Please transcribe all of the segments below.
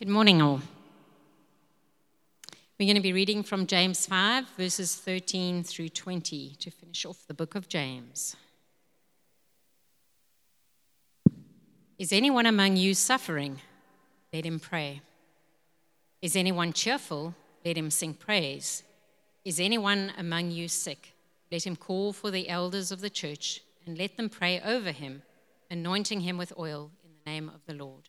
Good morning, all. We're going to be reading from James 5, verses 13 through 20 to finish off the book of James. Is anyone among you suffering? Let him pray. Is anyone cheerful? Let him sing praise. Is anyone among you sick? Let him call for the elders of the church and let them pray over him, anointing him with oil in the name of the Lord.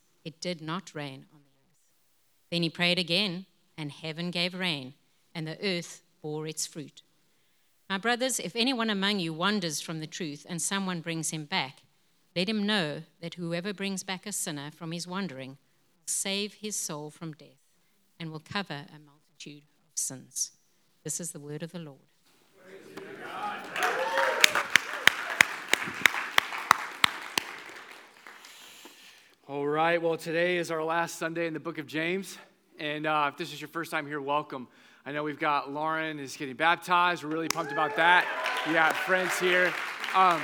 it did not rain on the earth. Then he prayed again, and heaven gave rain, and the earth bore its fruit. My brothers, if anyone among you wanders from the truth and someone brings him back, let him know that whoever brings back a sinner from his wandering will save his soul from death and will cover a multitude of sins. This is the word of the Lord. All right, well, today is our last Sunday in the book of James. And uh, if this is your first time here, welcome. I know we've got Lauren is getting baptized. We're really pumped about that. We got friends here. Um,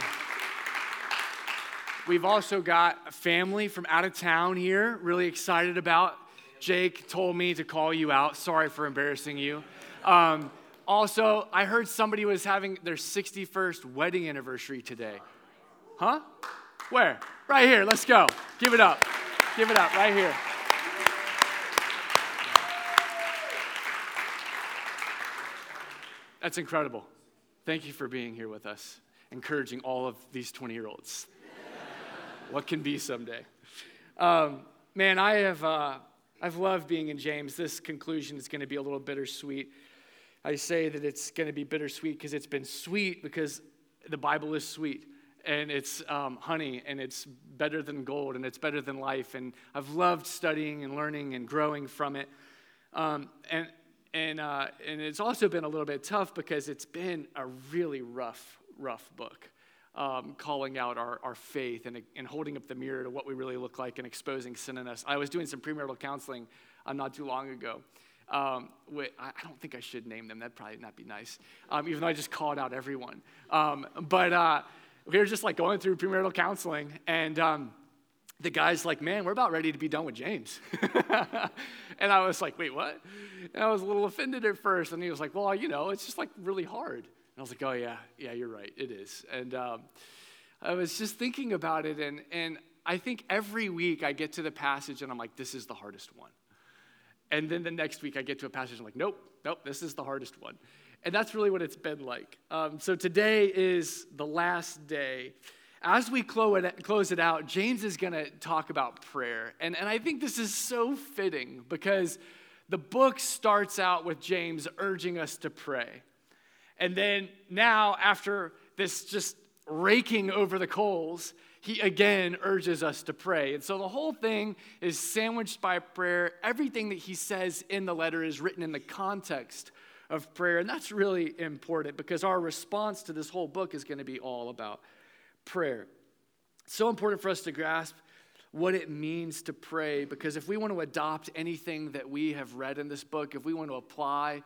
we've also got a family from out of town here, really excited about. Jake told me to call you out. Sorry for embarrassing you. Um, also, I heard somebody was having their 61st wedding anniversary today. Huh? Where? Right here. Let's go. Give it up. Give it up right here. That's incredible. Thank you for being here with us, encouraging all of these 20 year olds. what can be someday? Um, man, I have, uh, I've loved being in James. This conclusion is going to be a little bittersweet. I say that it's going to be bittersweet because it's been sweet because the Bible is sweet and it's um, honey and it's better than gold and it's better than life. And I've loved studying and learning and growing from it. Um, and, and, uh, and it's also been a little bit tough because it's been a really rough, rough book. Um, calling out our, our faith and, and holding up the mirror to what we really look like and exposing sin in us. I was doing some premarital counseling uh, not too long ago. Um, I don't think I should name them. That'd probably not be nice, um, even though I just called out everyone. Um, but uh, we were just like going through premarital counseling, and um, the guy's like, Man, we're about ready to be done with James. and I was like, Wait, what? And I was a little offended at first. And he was like, Well, you know, it's just like really hard. And I was like, Oh, yeah, yeah, you're right. It is. And um, I was just thinking about it, and, and I think every week I get to the passage and I'm like, This is the hardest one. And then the next week I get to a passage and I'm like, Nope, nope, this is the hardest one. And that's really what it's been like. Um, so today is the last day. As we close it out, James is going to talk about prayer. And, and I think this is so fitting because the book starts out with James urging us to pray. And then now, after this just raking over the coals, he again urges us to pray. And so the whole thing is sandwiched by prayer. Everything that he says in the letter is written in the context of prayer. And that's really important because our response to this whole book is going to be all about prayer. So important for us to grasp what it means to pray because if we want to adopt anything that we have read in this book, if we want to apply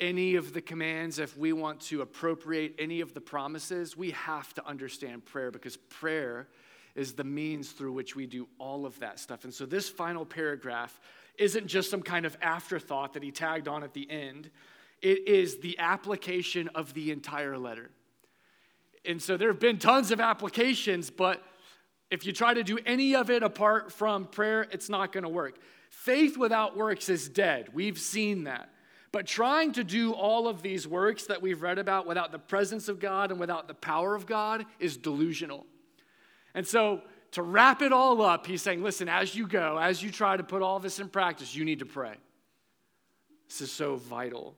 any of the commands, if we want to appropriate any of the promises, we have to understand prayer because prayer is the means through which we do all of that stuff. And so this final paragraph isn't just some kind of afterthought that he tagged on at the end. It is the application of the entire letter. And so there have been tons of applications, but if you try to do any of it apart from prayer, it's not going to work. Faith without works is dead. We've seen that. But trying to do all of these works that we've read about without the presence of God and without the power of God is delusional. And so, to wrap it all up, he's saying, listen, as you go, as you try to put all this in practice, you need to pray. This is so vital.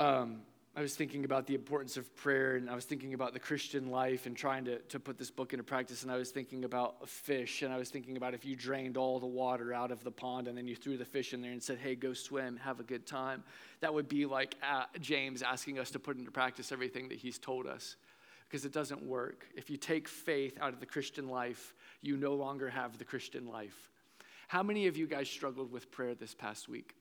Um, I was thinking about the importance of prayer, and I was thinking about the Christian life and trying to, to put this book into practice. And I was thinking about a fish, and I was thinking about if you drained all the water out of the pond and then you threw the fish in there and said, Hey, go swim, have a good time. That would be like uh, James asking us to put into practice everything that he's told us because it doesn't work. If you take faith out of the Christian life, you no longer have the Christian life. How many of you guys struggled with prayer this past week?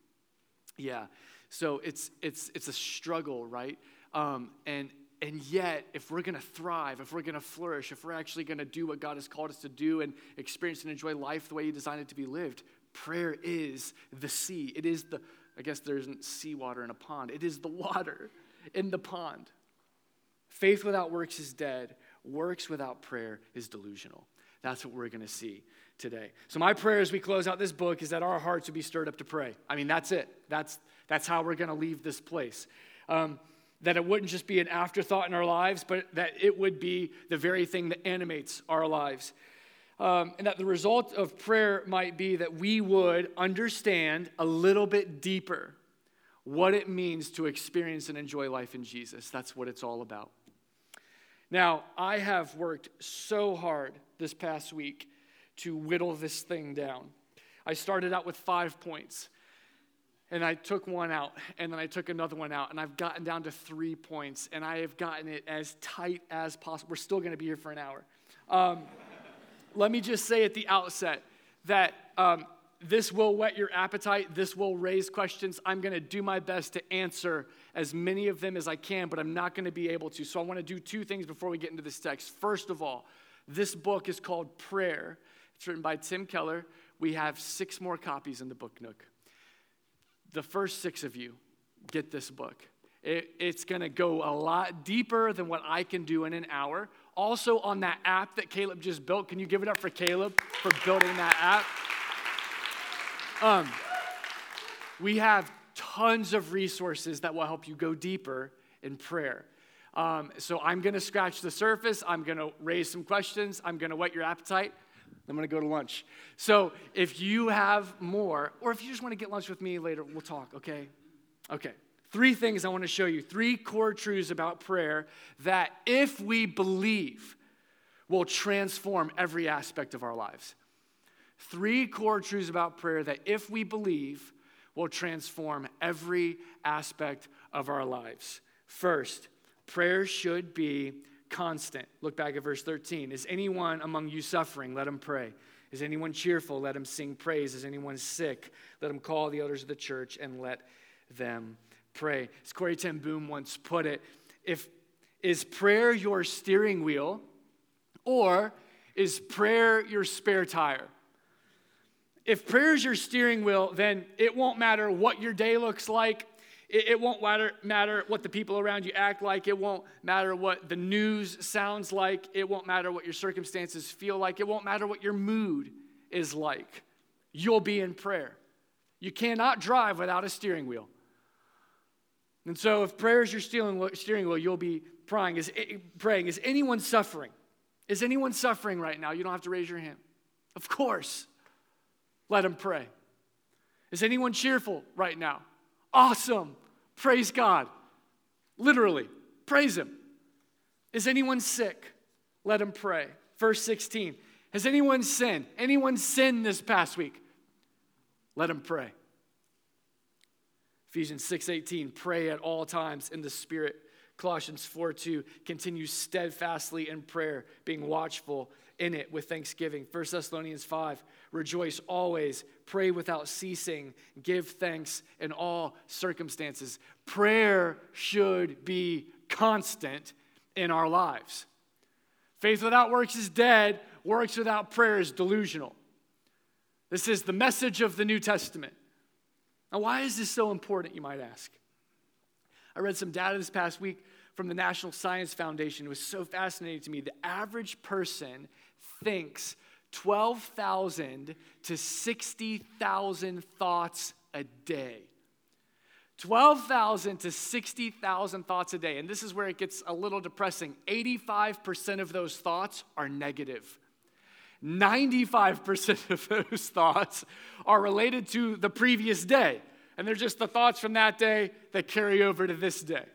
Yeah. So it's it's it's a struggle, right? Um, and and yet, if we're going to thrive, if we're going to flourish, if we're actually going to do what God has called us to do and experience and enjoy life the way He designed it to be lived, prayer is the sea. It is the, I guess there isn't seawater in a pond, it is the water in the pond. Faith without works is dead, works without prayer is delusional. That's what we're going to see today. So, my prayer as we close out this book is that our hearts would be stirred up to pray. I mean, that's it. That's, that's how we're going to leave this place. Um, that it wouldn't just be an afterthought in our lives, but that it would be the very thing that animates our lives. Um, and that the result of prayer might be that we would understand a little bit deeper what it means to experience and enjoy life in Jesus. That's what it's all about. Now, I have worked so hard this past week to whittle this thing down. I started out with five points, and I took one out, and then I took another one out, and I've gotten down to three points, and I have gotten it as tight as possible. We're still to be here for an hour. Um, let me just say at the outset that um, this will whet your appetite. This will raise questions. I'm going to do my best to answer as many of them as I can, but I'm not going to be able to. So I want to do two things before we get into this text. First of all, this book is called Prayer. It's written by Tim Keller. We have six more copies in the Book Nook. The first six of you get this book. It, it's going to go a lot deeper than what I can do in an hour. Also, on that app that Caleb just built, can you give it up for Caleb for building that app? Um, we have tons of resources that will help you go deeper in prayer. Um, so I'm going to scratch the surface. I'm going to raise some questions. I'm going to whet your appetite. I'm going to go to lunch. So if you have more, or if you just want to get lunch with me later, we'll talk, okay? Okay. Three things I want to show you, three core truths about prayer that, if we believe, will transform every aspect of our lives. Three core truths about prayer that, if we believe, will transform every aspect of our lives. First, prayer should be constant. Look back at verse 13. Is anyone among you suffering? Let him pray. Is anyone cheerful? Let him sing praise. Is anyone sick? Let him call the elders of the church and let them pray. As Corrie ten Boom once put it, if is prayer your steering wheel or is prayer your spare tire? If prayer is your steering wheel, then it won't matter what your day looks like. It, won't matter, matter what the people around you act like. It won't matter what the news sounds like. It won't matter what your circumstances feel like. It won't matter what your mood is like. You'll be in prayer. You cannot drive without a steering wheel. And so, if prayer is your steering wheel, you'll be praying. Is, eh, praying. is anyone suffering? Is anyone suffering right now? You don't have to raise your hand. Of course. Let them pray. Is anyone cheerful right now? Awesome. Praise God. Literally, praise Him. Is anyone sick? Let him pray. Verse 16. Has anyone sinned? Anyone sinned this past week? Let him pray. Ephesians 6:18, pray at all times in the Spirit. Colossians 4:2, continue steadfastly in prayer, being watchful in it with thanksgiving. 1 Thessalonians 5, rejoice always, pray without ceasing, give thanks in all circumstances. Prayer should be constant in our lives. Faith without works is dead, works without prayer is delusional. This is the message of the New Testament. Now, why is this so important, you might ask? I read some data this past week from the National Science Foundation. It was so fascinating to me. The average person thinks 12,000 to 60,000 thoughts a day. 12,000 to 60,000 thoughts a day. And this is where it gets a little depressing. 85% of those thoughts are negative. 95% of those thoughts are related to the previous day. And they're just the thoughts from that day that carry over to this day.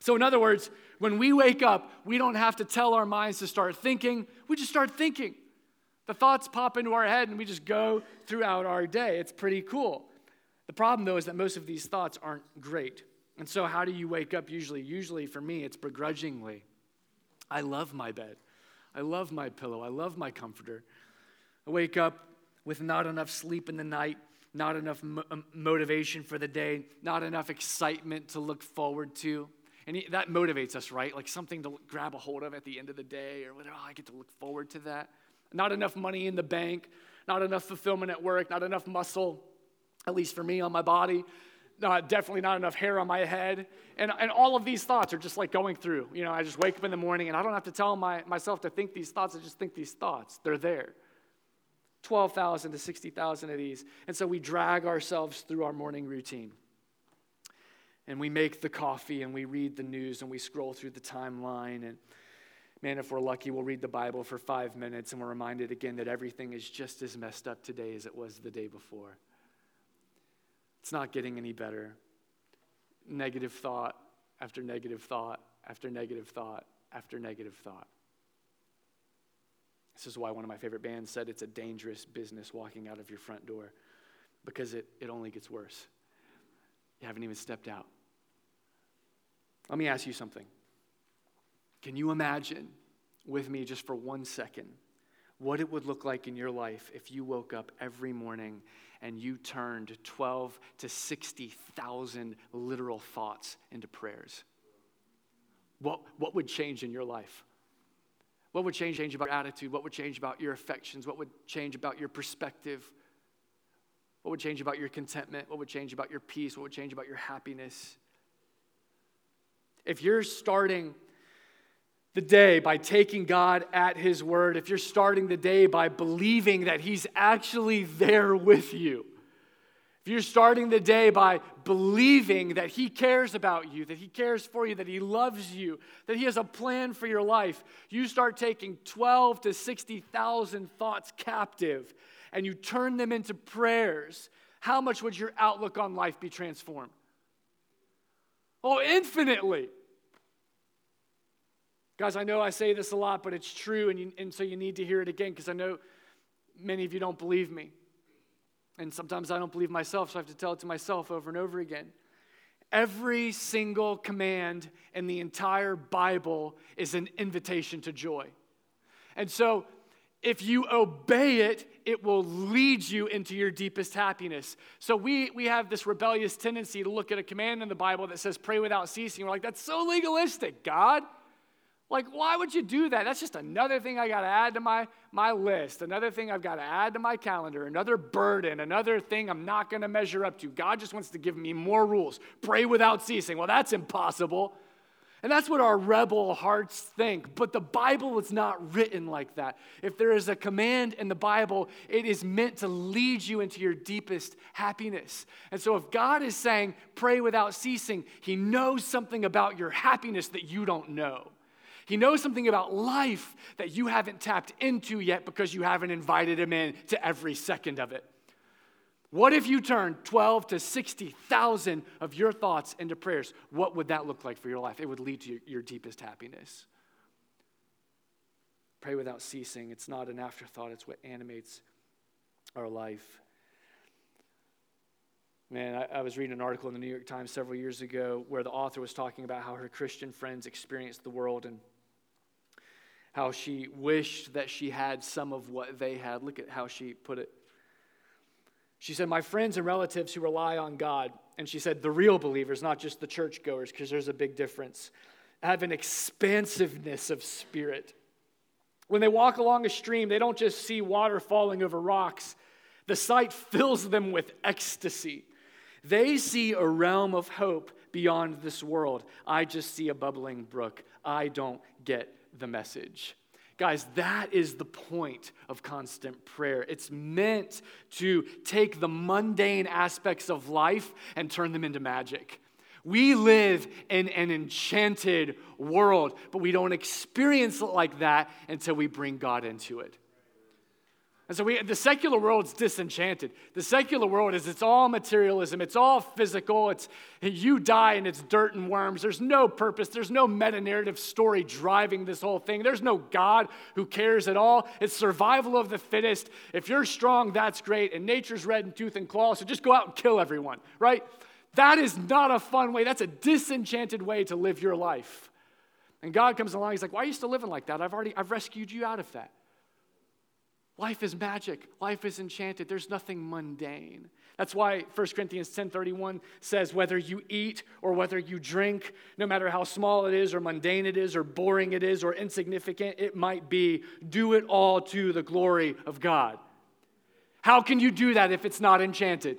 So, in other words, when we wake up, we don't have to tell our minds to start thinking, we just start thinking. The thoughts pop into our head and we just go throughout our day. It's pretty cool. The problem, though, is that most of these thoughts aren't great. And so, how do you wake up usually? Usually, for me, it's begrudgingly. I love my bed. I love my pillow. I love my comforter. I wake up with not enough sleep in the night, not enough mo- um, motivation for the day, not enough excitement to look forward to. And that motivates us, right? Like something to grab a hold of at the end of the day or whatever. Oh, I get to look forward to that. Not enough money in the bank, not enough fulfillment at work, not enough muscle, at least for me, on my body. Uh, definitely not enough hair on my head. And, and all of these thoughts are just like going through. You know, I just wake up in the morning and I don't have to tell my, myself to think these thoughts. I just think these thoughts. They're there. 12,000 to 60,000 of these. And so we drag ourselves through our morning routine. And we make the coffee and we read the news and we scroll through the timeline. And man, if we're lucky, we'll read the Bible for five minutes and we're reminded again that everything is just as messed up today as it was the day before. It's not getting any better. Negative thought after negative thought after negative thought after negative thought. This is why one of my favorite bands said it's a dangerous business walking out of your front door because it, it only gets worse. You haven't even stepped out. Let me ask you something. Can you imagine with me just for one second what it would look like in your life if you woke up every morning and you turned 12 to 60,000 literal thoughts into prayers? What, what would change in your life? What would change, change about your attitude? What would change about your affections? What would change about your perspective? What would change about your contentment? What would change about your peace? What would change about your happiness? If you're starting the day by taking God at His word, if you're starting the day by believing that He's actually there with you, if you're starting the day by believing that He cares about you, that He cares for you, that He loves you, that He has a plan for your life, you start taking 12 to 60,000 thoughts captive and you turn them into prayers, how much would your outlook on life be transformed? Oh, infinitely. Guys, I know I say this a lot, but it's true, and, you, and so you need to hear it again because I know many of you don't believe me. And sometimes I don't believe myself, so I have to tell it to myself over and over again. Every single command in the entire Bible is an invitation to joy. And so, if you obey it, it will lead you into your deepest happiness. So, we, we have this rebellious tendency to look at a command in the Bible that says, pray without ceasing. We're like, that's so legalistic, God. Like, why would you do that? That's just another thing I got to add to my, my list, another thing I've got to add to my calendar, another burden, another thing I'm not going to measure up to. God just wants to give me more rules. Pray without ceasing. Well, that's impossible. And that's what our rebel hearts think. But the Bible is not written like that. If there is a command in the Bible, it is meant to lead you into your deepest happiness. And so if God is saying, pray without ceasing, He knows something about your happiness that you don't know. He knows something about life that you haven't tapped into yet because you haven't invited him in to every second of it. What if you turned 12 to 60,000 of your thoughts into prayers? What would that look like for your life? It would lead to your deepest happiness. Pray without ceasing. It's not an afterthought, it's what animates our life. Man, I, I, was reading an article in the New York Times several years ago where the author was talking about how her Christian friends experienced the world and how she wished that she had some of what they had. Look at how she put it. She said, My friends and relatives who rely on God, and she said, the real believers, not just the churchgoers, because there's a big difference, have an expansiveness of spirit. When they walk along a stream, they don't just see water falling over rocks, the sight fills them with ecstasy. They see a realm of hope beyond this world. I just see a bubbling brook. I don't get the message. Guys, that is the point of constant prayer. It's meant to take the mundane aspects of life and turn them into magic. We live in an enchanted world, but we don't experience it like that until we bring God into it. And so we, the secular world's disenchanted. The secular world is it's all materialism, it's all physical. It's you die and it's dirt and worms. There's no purpose. There's no meta narrative story driving this whole thing. There's no God who cares at all. It's survival of the fittest. If you're strong, that's great. And nature's red in tooth and claw, so just go out and kill everyone, right? That is not a fun way. That's a disenchanted way to live your life. And God comes along, He's like, Why are you still living like that? I've already I've rescued you out of that. Life is magic. Life is enchanted. There's nothing mundane. That's why 1 Corinthians 10:31 says whether you eat or whether you drink, no matter how small it is or mundane it is or boring it is or insignificant it might be, do it all to the glory of God. How can you do that if it's not enchanted?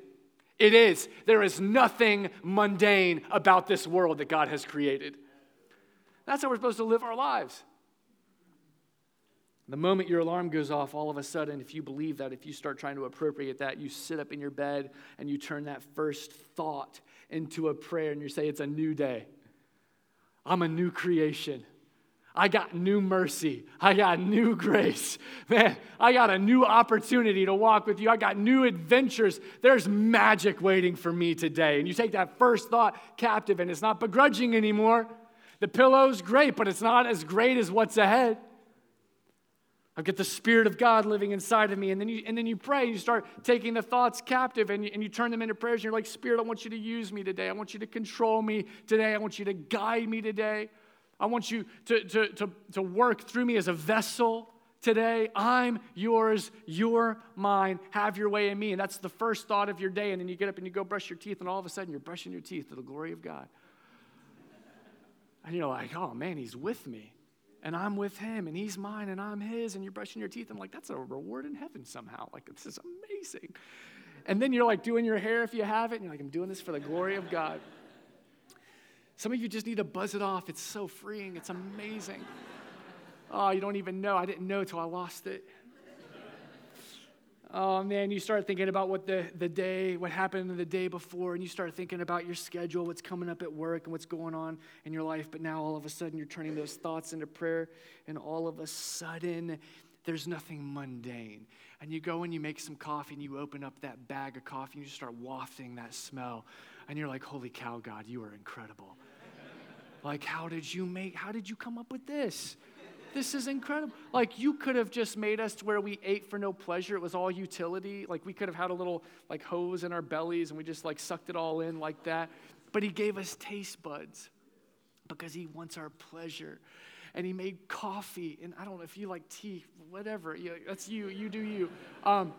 It is. There is nothing mundane about this world that God has created. That's how we're supposed to live our lives. The moment your alarm goes off, all of a sudden, if you believe that, if you start trying to appropriate that, you sit up in your bed and you turn that first thought into a prayer and you say, It's a new day. I'm a new creation. I got new mercy. I got new grace. Man, I got a new opportunity to walk with you. I got new adventures. There's magic waiting for me today. And you take that first thought captive, and it's not begrudging anymore. The pillow's great, but it's not as great as what's ahead. I've got the Spirit of God living inside of me. And then you, and then you pray, you start taking the thoughts captive and you, and you turn them into prayers. And you're like, Spirit, I want you to use me today. I want you to control me today. I want you to guide me today. I want you to, to, to, to work through me as a vessel today. I'm yours, you're mine. Have your way in me. And that's the first thought of your day. And then you get up and you go brush your teeth, and all of a sudden you're brushing your teeth to the glory of God. And you're like, oh man, he's with me and I'm with him, and he's mine, and I'm his, and you're brushing your teeth. I'm like, that's a reward in heaven somehow. Like, this is amazing. And then you're like doing your hair if you have it, and you're like, I'm doing this for the glory of God. Some of you just need to buzz it off. It's so freeing, it's amazing. Oh, you don't even know. I didn't know till I lost it. Oh man, you start thinking about what the, the day, what happened the day before, and you start thinking about your schedule, what's coming up at work, and what's going on in your life. But now all of a sudden you're turning those thoughts into prayer, and all of a sudden there's nothing mundane. And you go and you make some coffee, and you open up that bag of coffee, and you start wafting that smell. And you're like, holy cow, God, you are incredible. like, how did you make, how did you come up with this? This is incredible. Like you could have just made us to where we ate for no pleasure. It was all utility. Like we could have had a little like hose in our bellies and we just like sucked it all in like that. But he gave us taste buds because he wants our pleasure. And he made coffee. And I don't know if you like tea, whatever. Yeah, that's you. You do you. Um,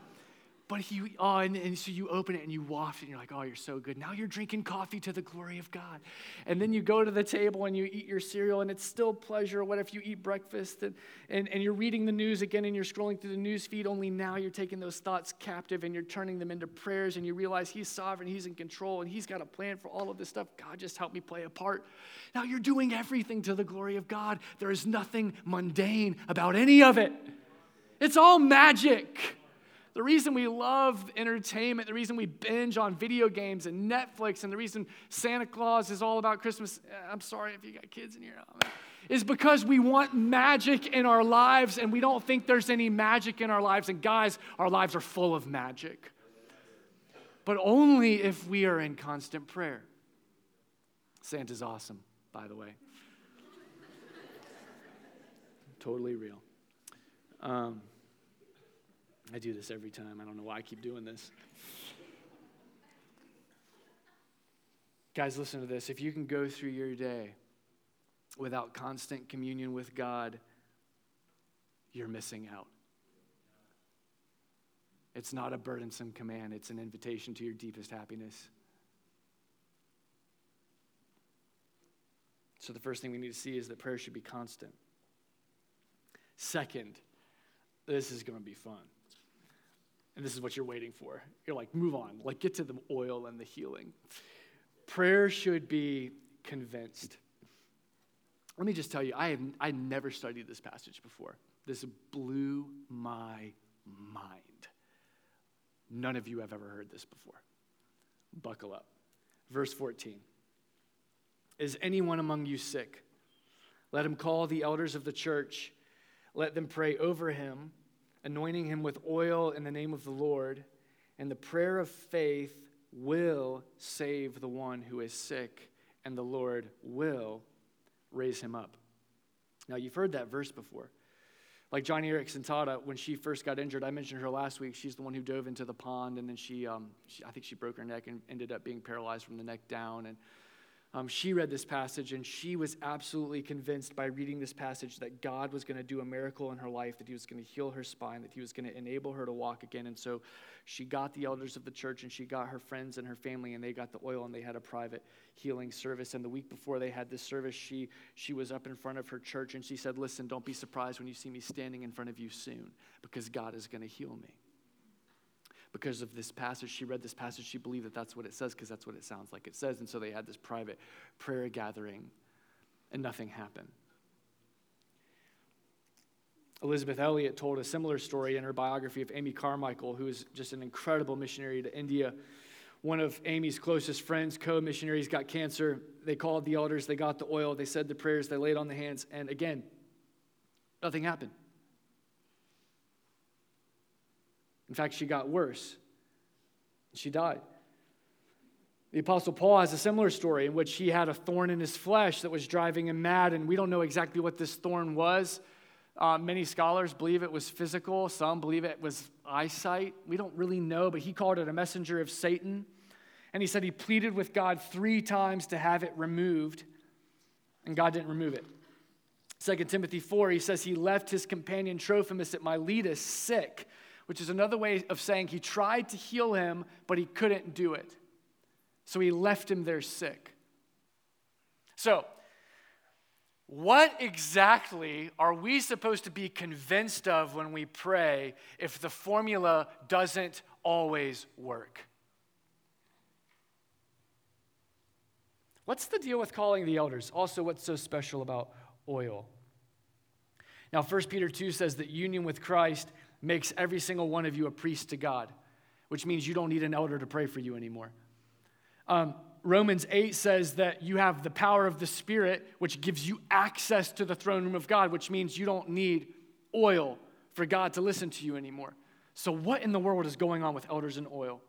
but he, oh, and, and, so you open it and you waft it and you're like, oh, you're so good. Now you're drinking coffee to the glory of God. And then you go to the table and you eat your cereal and it's still pleasure. What if you eat breakfast and, and, and you're reading the news again and you're scrolling through the news feed, only now you're taking those thoughts captive and you're turning them into prayers and you realize He's sovereign, He's in control, and He's got a plan for all of this stuff. God, just help me play a part. Now you're doing everything to the glory of God. There is nothing mundane about any of it, it's all magic. The reason we love entertainment, the reason we binge on video games and Netflix, and the reason Santa Claus is all about Christmas, eh, I'm sorry if you got kids in here, is because we want magic in our lives and we don't think there's any magic in our lives. And guys, our lives are full of magic. But only if we are in constant prayer. Santa's awesome, by the way. totally real. Um, I do this every time. I don't know why I keep doing this. Guys, listen to this. If you can go through your day without constant communion with God, you're missing out. It's not a burdensome command, it's an invitation to your deepest happiness. So, the first thing we need to see is that prayer should be constant. Second, this is going to be fun and this is what you're waiting for. You're like, move on, like get to the oil and the healing. Prayer should be convinced. Let me just tell you, I have I never studied this passage before. This blew my mind. None of you have ever heard this before. Buckle up. Verse 14. Is anyone among you sick? Let him call the elders of the church. Let them pray over him anointing him with oil in the name of the Lord, and the prayer of faith will save the one who is sick, and the Lord will raise him up. Now, you've heard that verse before. Like Joni Eareckson Tada when she first got injured, I mentioned her last week. She's the one who dove into the pond, and then she, um, she I think she broke her neck and ended up being paralyzed from the neck down. And um, she read this passage and she was absolutely convinced by reading this passage that God was going to do a miracle in her life, that He was going to heal her spine, that He was going to enable her to walk again. And so she got the elders of the church and she got her friends and her family, and they got the oil and they had a private healing service. And the week before they had this service, she, she was up in front of her church and she said, Listen, don't be surprised when you see me standing in front of you soon because God is going to heal me because of this passage. She read this passage. She believed that that's what it says because that's what it sounds like it says. And so they had this private prayer gathering, and nothing happened. Elisabeth Elliot told a similar story in her biography of Amy Carmichael, who is just an incredible missionary to India. One of Amy's closest friends, co missionaries, got cancer. They called the elders, they got the oil, they said the prayers, they laid on the hands, and again, nothing happened. In fact, she got worse. She died. The Apostle Paul has a similar story in which he had a thorn in his flesh that was driving him mad, and we don't know exactly what this thorn was. Uh, many scholars believe it was physical, some believe it was eyesight. We don't really know, but he called it a messenger of Satan. And he said he pleaded with God three times to have it removed, and God didn't remove it. 2 Timothy 4, he says he left his companion Trophimus at Miletus sick which is another way of saying he tried to heal him, but he couldn't do it. So he left him there sick. So, what exactly are we supposed to be convinced of when we pray if the formula doesn't always work? What's the deal with calling the elders? Also, what's so special about oil? Now, 1 Peter 2 says that union with Christ makes every single one of you a priest to God, which means you don't need an elder to pray for you anymore. Um, Romans 8 says that you have the power of the Spirit, which gives you access to the throne room of God, which means you don't need oil for God to listen to you anymore. So, what in the world is going on with elders and oil?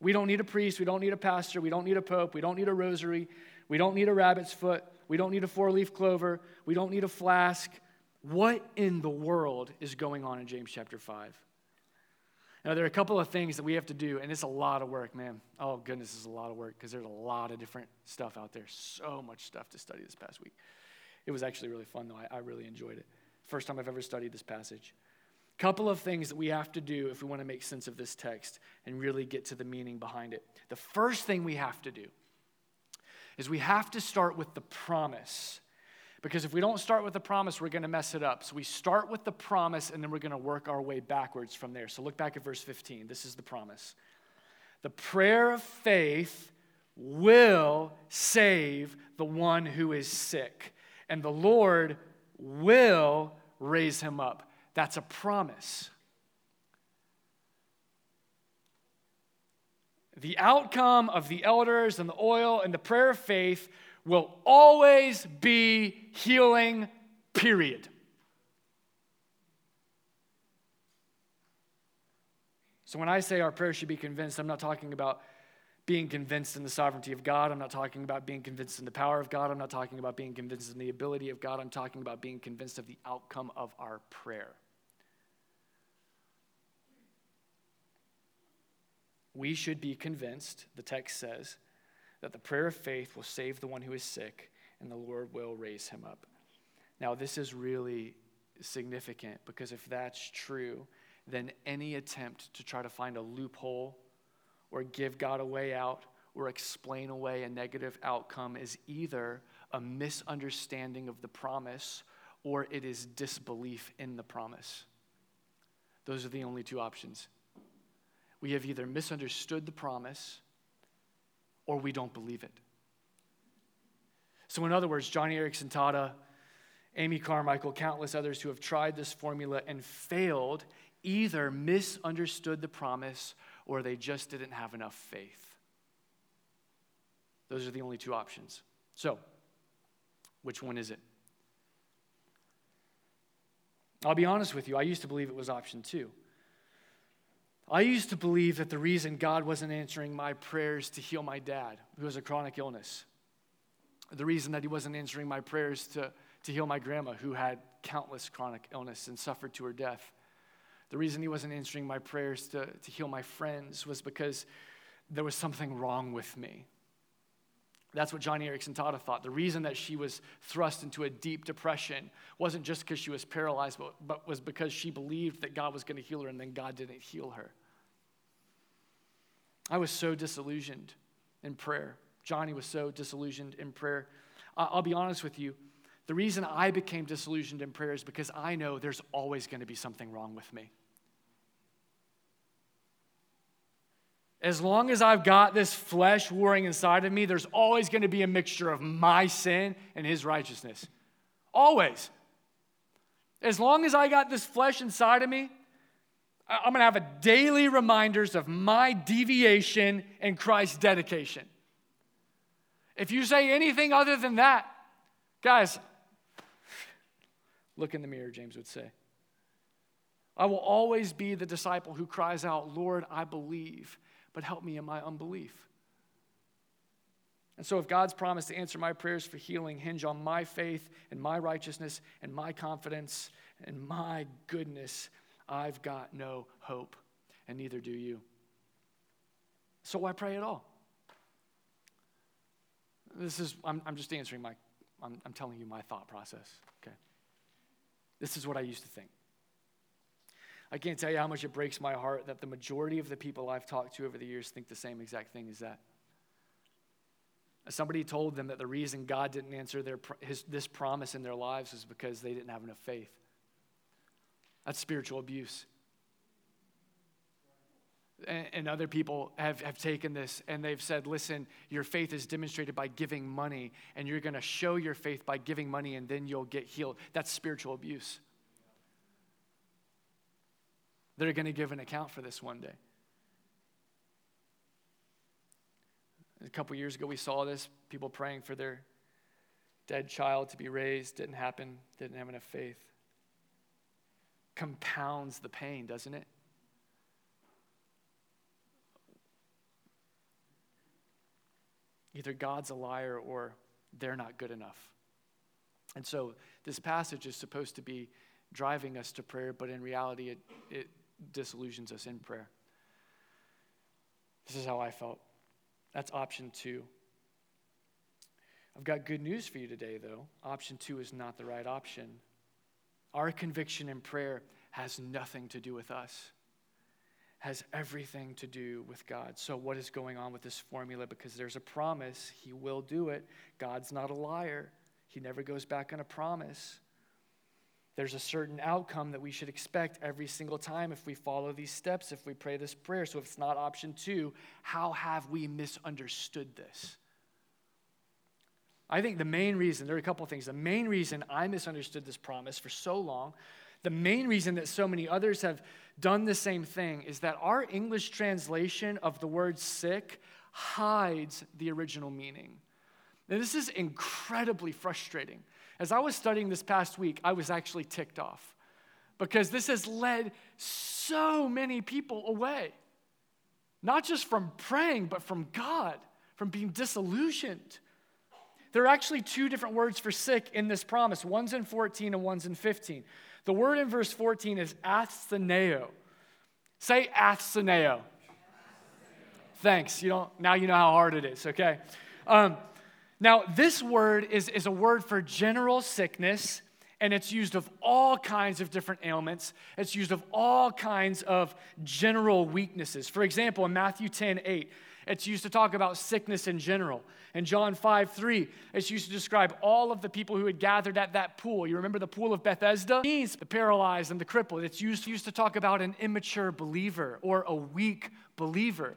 We don't need a priest, we don't need a pastor, we don't need a pope, we don't need a rosary, we don't need a rabbit's foot, we don't need a four leaf clover, we don't need a flask, what in the world is going on in James chapter 5? Now, there are a couple of things that we have to do, and it's a lot of work, man. Oh, goodness, it's a lot of work because there's a lot of different stuff out there. So much stuff to study this past week. It was actually really fun, though. I, I really enjoyed it. First time I've ever studied this passage. Couple of things that we have to do if we want to make sense of this text and really get to the meaning behind it. The first thing we have to do is we have to start with the promise because if we don't start with the promise, we're going to mess it up. So we start with the promise and then we're going to work our way backwards from there. So look back at verse 15. This is the promise. The prayer of faith will save the one who is sick, and the Lord will raise him up. That's a promise. The outcome of the elders and the oil and the prayer of faith will always be healing, period. So when I say our prayer should be convinced, I'm not talking about being convinced in the sovereignty of God. I'm not talking about being convinced in the power of God. I'm not talking about being convinced in the ability of God. I'm talking about being convinced of the outcome of our prayer. We should be convinced, the text says, that the prayer of faith will save the one who is sick and the Lord will raise him up. Now, this is really significant because if that's true, then any attempt to try to find a loophole or give God a way out or explain away a negative outcome is either a misunderstanding of the promise or it is disbelief in the promise. Those are the only two options. We have either misunderstood the promise or we don't believe it. So, in other words, Joni Eareckson Tada, Amy Carmichael, countless others who have tried this formula and failed either misunderstood the promise or they just didn't have enough faith. Those are the only two options. So, which one is it? I'll be honest with you, I used to believe it was option two. I used to believe that the reason God wasn't answering my prayers to heal my dad, who has a chronic illness, the reason that he wasn't answering my prayers to, to heal my grandma, who had countless chronic illness and suffered to her death, the reason he wasn't answering my prayers to, to heal my friends was because there was something wrong with me. That's what Joni Eareckson-Tada thought. The reason that she was thrust into a deep depression wasn't just because she was paralyzed, but, but was because she believed that God was going to heal her and then God didn't heal her. I was so disillusioned in prayer. Joni was so disillusioned in prayer. I'll be honest with you. The reason I became disillusioned in prayer is because I know there's always going to be something wrong with me. As long as I've got this flesh warring inside of me, there's always going to be a mixture of my sin and his righteousness. Always. As long as I got this flesh inside of me, I'm going to have a daily reminders of my deviation and Christ's dedication. If you say anything other than that, guys, look in the mirror, James would say. I will always be the disciple who cries out, Lord, I believe but help me in my unbelief. And so, if God's promise to answer my prayers for healing hinge on my faith and my righteousness and my confidence and my goodness, I've got no hope, and neither do you. So, why pray at all? This is, I'm, I'm just answering my, I'm, I'm telling you my thought process, okay? This is what I used to think. I can't tell you how much it breaks my heart that the majority of the people I've talked to over the years think the same exact thing as that. Somebody told them that the reason God didn't answer their, his, this promise in their lives is because they didn't have enough faith. That's spiritual abuse. And, and other people have, have taken this and they've said, listen, your faith is demonstrated by giving money, and you're going to show your faith by giving money, and then you'll get healed. That's spiritual abuse. They're going to give an account for this one day. A couple years ago, we saw this people praying for their dead child to be raised. Didn't happen, didn't have enough faith. Compounds the pain, doesn't it? Either God's a liar or they're not good enough. And so this passage is supposed to be driving us to prayer, but in reality, it, it disillusions us in prayer. This is how I felt. That's option two. I've got good news for you today, though. Option two is not the right option. Our conviction in prayer has nothing to do with us, has everything to do with God. So, what is going on with this formula? Because there's a promise, He will do it. God's not a liar, He never goes back on a promise. There's a certain outcome that we should expect every single time if we follow these steps, if we pray this prayer. So if it's not option two, how have we misunderstood this? I think the main reason, there are a couple of things. The main reason I misunderstood this promise for so long, the main reason that so many others have done the same thing is that our English translation of the word sick hides the original meaning. Now, this is incredibly frustrating as I was studying this past week, I was actually ticked off because this has led so many people away. Not just from praying, but from God, from being disillusioned. There are actually two different words for sick in this promise. One's in 14 and one's in 15. The word in verse 14 is astheneo. Say astheneo. Thanks. You don't, now you know how hard it is, okay? Um, now, this word is, is a word for general sickness, and it's used of all kinds of different ailments. It's used of all kinds of general weaknesses. For example, in Matthew 10 8, it's used to talk about sickness in general. In John 5 3, it's used to describe all of the people who had gathered at that pool. You remember the pool of Bethesda? Means the paralyzed and the crippled. It's used, used to talk about an immature believer or a weak believer.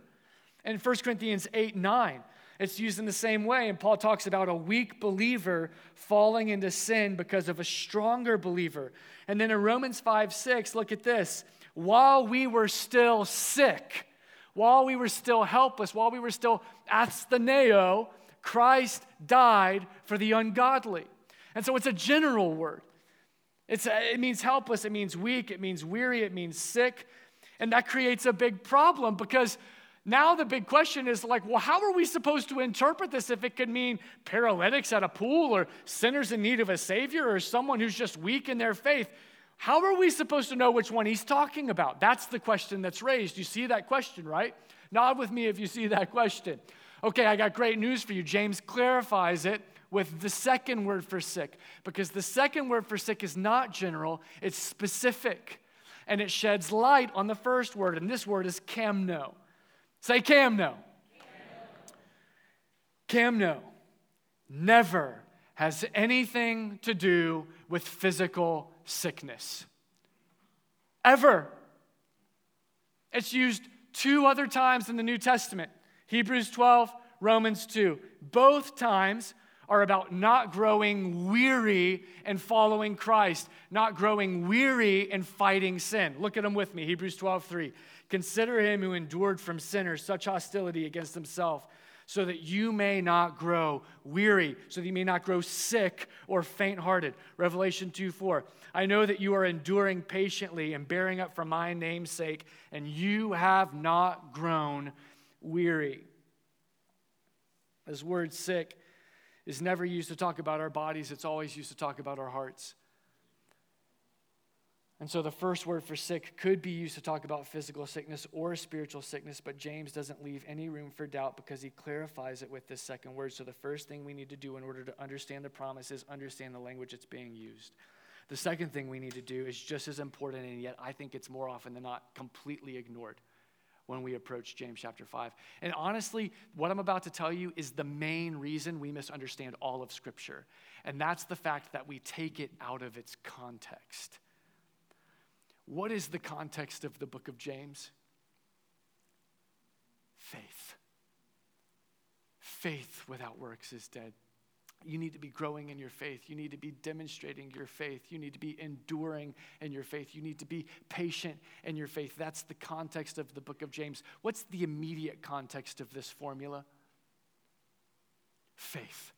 In 1 Corinthians 8 9, it's used in the same way. And Paul talks about a weak believer falling into sin because of a stronger believer. And then in Romans 5 6, look at this. While we were still sick, while we were still helpless, while we were still astheneo, Christ died for the ungodly. And so it's a general word. It's, it means helpless, it means weak, it means weary, it means sick. And that creates a big problem because now the big question is like, well, how are we supposed to interpret this if it could mean paralytics at a pool or sinners in need of a savior or someone who's just weak in their faith? How are we supposed to know which one he's talking about? That's the question that's raised. You see that question, right? Nod with me if you see that question. Okay, I got great news for you. James clarifies it with the second word for sick because the second word for sick is not general, it's specific. And it sheds light on the first word, and this word is kamno. Say Camno. Camno. never has anything to do with physical sickness. Ever. It's used two other times in the New Testament Hebrews 12, Romans 2. Both times are about not growing weary and following Christ, not growing weary and fighting sin. Look at them with me. Hebrews 12, 3. Consider him who endured from sinners such hostility against himself, so that you may not grow weary, so that you may not grow sick or faint hearted. Revelation 2 4. I know that you are enduring patiently and bearing up for my name's sake, and you have not grown weary. This word sick is never used to talk about our bodies, it's always used to talk about our hearts. And so the first word for sick could be used to talk about physical sickness or spiritual sickness, but James doesn't leave any room for doubt because he clarifies it with this second word. So the first thing we need to do in order to understand the promise is understand the language that's being used. The second thing we need to do is just as important, and yet I think it's more often than not completely ignored when we approach James chapter 5. And honestly, what I'm about to tell you is the main reason we misunderstand all of Scripture. And that's the fact that we take it out of its context. What is the context of the book of James? Faith. Faith without works is dead. You need to be growing in your faith. You need to be demonstrating your faith. You need to be enduring in your faith. You need to be patient in your faith. That's the context of the book of James. What's the immediate context of this formula? Faith.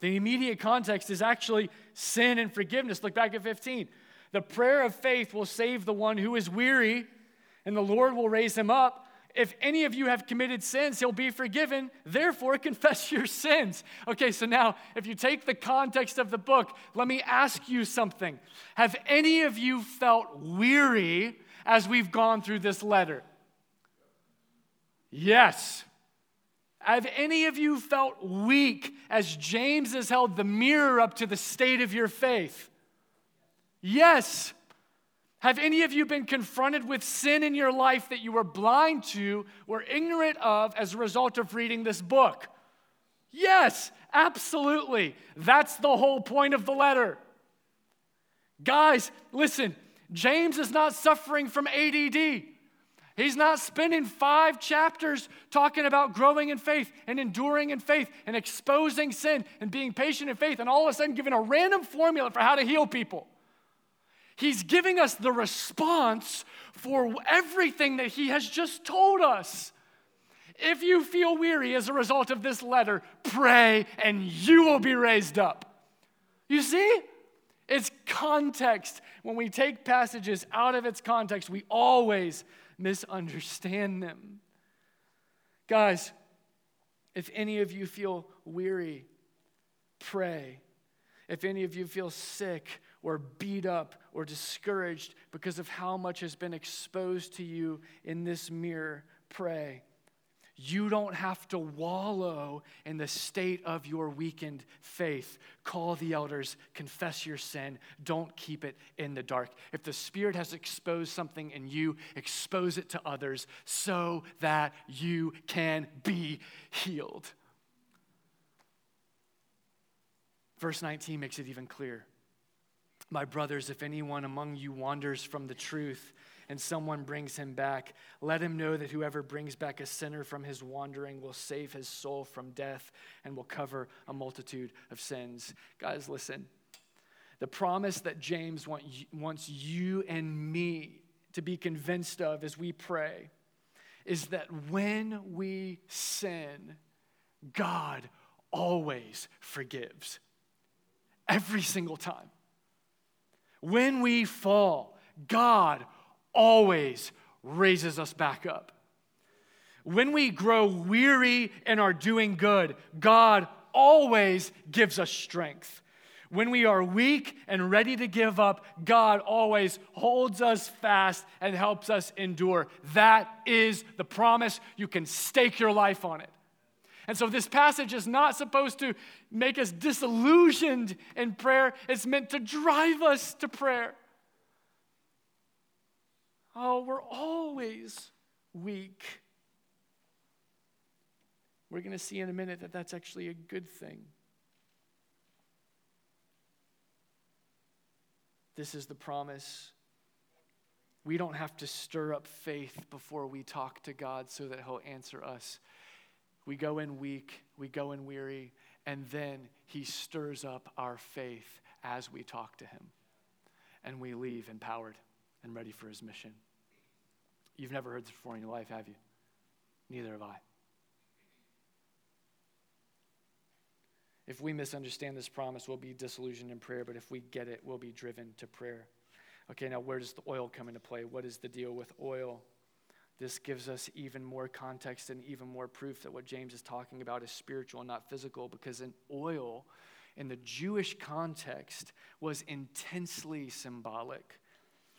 The immediate context is actually sin and forgiveness. Look back at 15. The prayer of faith will save the one who is weary, and the Lord will raise him up if any of you have committed sins, he'll be forgiven. Therefore, confess your sins. Okay, so now, if you take the context of the book, let me ask you something. Have any of you felt weary as we've gone through this letter? Yes. Have any of you felt weak as James has held the mirror up to the state of your faith? Yes. Have any of you been confronted with sin in your life that you were blind to or ignorant of as a result of reading this book? Yes, absolutely. That's the whole point of the letter. Guys, listen, James is not suffering from ADD. He's not spending five chapters talking about growing in faith and enduring in faith and exposing sin and being patient in faith and all of a sudden giving a random formula for how to heal people. He's giving us the response for everything that he has just told us. If you feel weary as a result of this letter, pray and you will be raised up. You see? It's context. When we take passages out of its context, we always misunderstand them. Guys, if any of you feel weary, pray. If any of you feel sick, or beat up or discouraged because of how much has been exposed to you in this mirror, pray. You don't have to wallow in the state of your weakened faith. Call the elders, confess your sin, don't keep it in the dark. If the Spirit has exposed something in you, expose it to others so that you can be healed. Verse 19 makes it even clearer. My brothers, if anyone among you wanders from the truth and someone brings him back, let him know that whoever brings back a sinner from his wandering will save his soul from death and will cover a multitude of sins. Guys, listen. The promise that James want, wants you and me to be convinced of as we pray is that when we sin, God always forgives. Every single time. When we fall, God always raises us back up. When we grow weary and are doing good, God always gives us strength. When we are weak and ready to give up, God always holds us fast and helps us endure. That is the promise. You can stake your life on it. And so, this passage is not supposed to make us disillusioned in prayer, it's meant to drive us to prayer. Oh, we're always weak. We're going to see in a minute that that's actually a good thing. This is the promise. We don't have to stir up faith before we talk to God so that He'll answer us. We go in weak, we go in weary, and then He stirs up our faith as we talk to Him. And we leave empowered and ready for His mission. You've never heard this before in your life, have you? Neither have I. If we misunderstand this promise, we'll be disillusioned in prayer, but if we get it, we'll be driven to prayer. Okay, now where does the oil come into play? What is the deal with oil? This gives us even more context and even more proof that what James is talking about is spiritual and not physical, because an oil in the Jewish context was intensely symbolic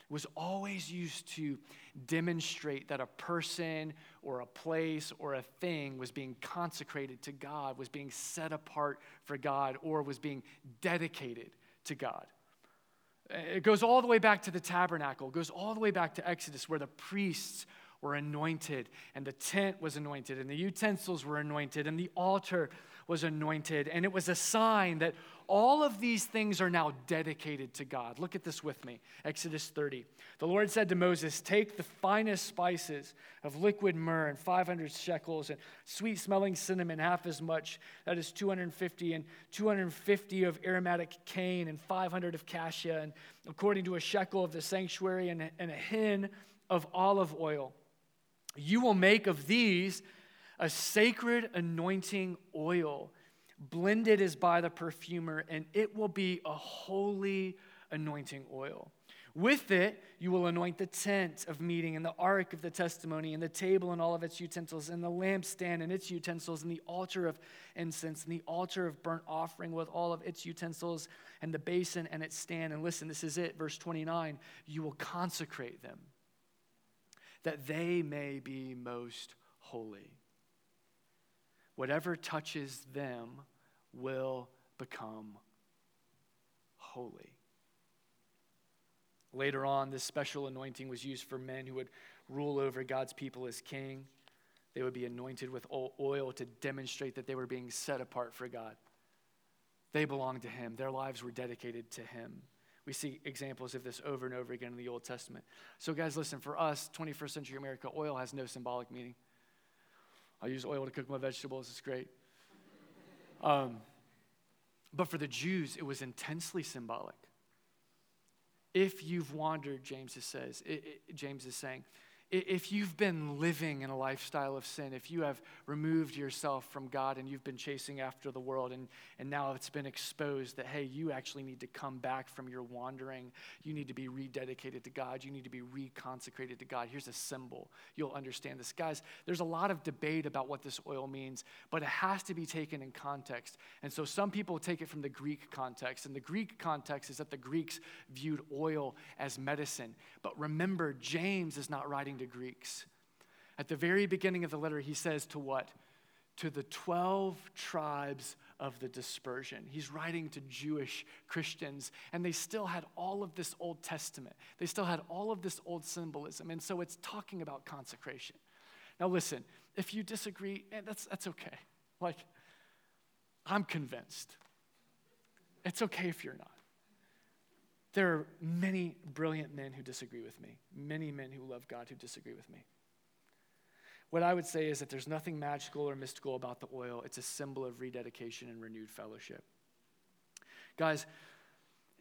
was always used to demonstrate that a person or a place or a thing was being consecrated to God, was being set apart for God, or was being dedicated to God. It goes all the way back to the tabernacle, it goes all the way back to Exodus, where the priests were anointed, and the tent was anointed, and the utensils were anointed, and the altar was anointed. And it was a sign that all of these things are now dedicated to God. Look at this with me Exodus 30. The Lord said to Moses, Take the finest spices of liquid myrrh and 500 shekels, and sweet smelling cinnamon, half as much, that is 250, and 250 of aromatic cane, and 500 of cassia, and according to a shekel of the sanctuary, and, and a hin of olive oil. You will make of these a sacred anointing oil. Blended as by the perfumer, and it will be a holy anointing oil. With it, you will anoint the tent of meeting, and the ark of the testimony, and the table and all of its utensils, and the lampstand and its utensils, and the altar of incense, and the altar of burnt offering with all of its utensils, and the basin and its stand. And listen, this is it, verse 29 you will consecrate them, that they may be most holy. Whatever touches them will become holy. Later on, this special anointing was used for men who would rule over God's people as king. They would be anointed with oil to demonstrate that they were being set apart for God. They belonged to Him, their lives were dedicated to Him. We see examples of this over and over again in the Old Testament. So, guys, listen, for us, 21st century America, oil has no symbolic meaning. I use oil to cook my vegetables, it's great. Um, but for the Jews, it was intensely symbolic. If you've wandered, James says, it, it, James is saying, if you've been living in a lifestyle of sin, if you have removed yourself from God and you've been chasing after the world, and, and now it's been exposed that, hey, you actually need to come back from your wandering, you need to be rededicated to God, you need to be reconsecrated to God. Here's a symbol. You'll understand this. Guys, there's a lot of debate about what this oil means, but it has to be taken in context. And so some people take it from the Greek context, and the Greek context is that the Greeks viewed oil as medicine. But remember, James is not writing to Greeks. At the very beginning of the letter, he says to what? To the 12 tribes of the dispersion. He's writing to Jewish Christians, and they still had all of this Old Testament. They still had all of this old symbolism. And so it's talking about consecration. Now, listen, if you disagree, eh, that's, that's okay. Like, I'm convinced. It's okay if you're not. There are many brilliant men who disagree with me, many men who love God who disagree with me. What I would say is that there's nothing magical or mystical about the oil, it's a symbol of rededication and renewed fellowship. Guys,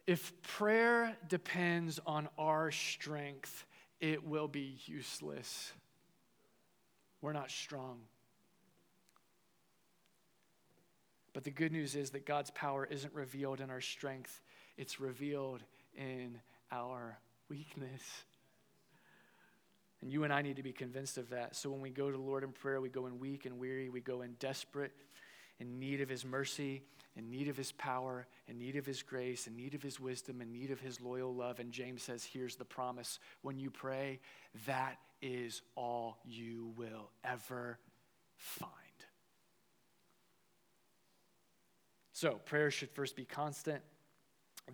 if prayer depends on our strength, it will be useless. We're not strong. But the good news is that God's power isn't revealed in our strength, it's revealed in our weakness. And you and I need to be convinced of that. So when we go to the Lord in prayer, we go in weak and weary, we go in desperate, in need of His mercy, in need of His power, in need of His grace, in need of His wisdom, in need of His loyal love. And James says, here's the promise when you pray, that is all you will ever find. So, prayer should first be constant,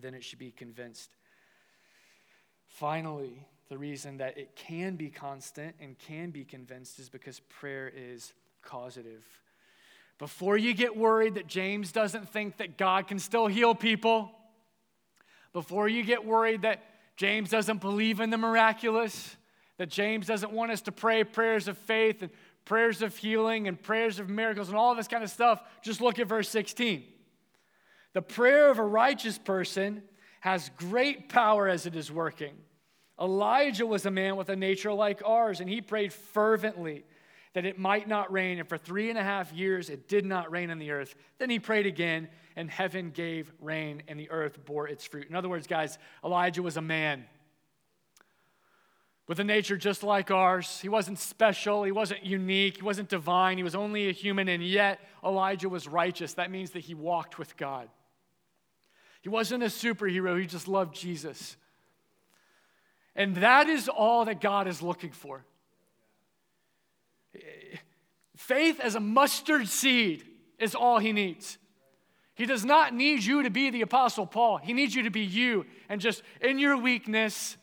then it should be convinced. Finally, the reason that it can be constant and can be convinced is because prayer is causative. Before you get worried that James doesn't think that God can still heal people, before you get worried that James doesn't believe in the miraculous, that James doesn't want us to pray prayers of faith and prayers of healing and prayers of miracles and all this kind of stuff, just look at verse 16. The prayer of a righteous person has great power as it is working. Elijah was a man with a nature like ours, and he prayed fervently that it might not rain. And for three and a half years, it did not rain on the earth. Then he prayed again, and heaven gave rain, and the earth bore its fruit. In other words, guys, Elijah was a man with a nature just like ours. He wasn't special, he wasn't unique, he wasn't divine, he was only a human, and yet Elijah was righteous. That means that he walked with God. He wasn't a superhero, he just loved Jesus. And that is all that God is looking for. Faith as a mustard seed is all he needs. He does not need you to be the Apostle Paul. He needs you to be you and just in your weakness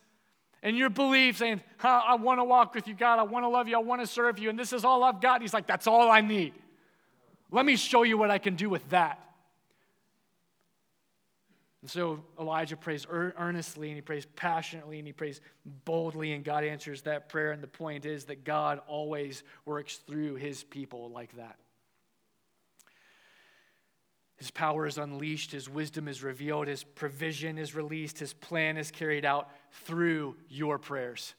and your belief saying, I want to walk with you, God. I want to love you. I want to serve you. And this is all I've got. He's like, That's all I need. Let me show you what I can do with that. And so Elijah prays earnestly and he prays passionately and he prays boldly, and God answers that prayer. And the point is that God always works through his people like that. His power is unleashed, his wisdom is revealed, his provision is released, his plan is carried out through your prayers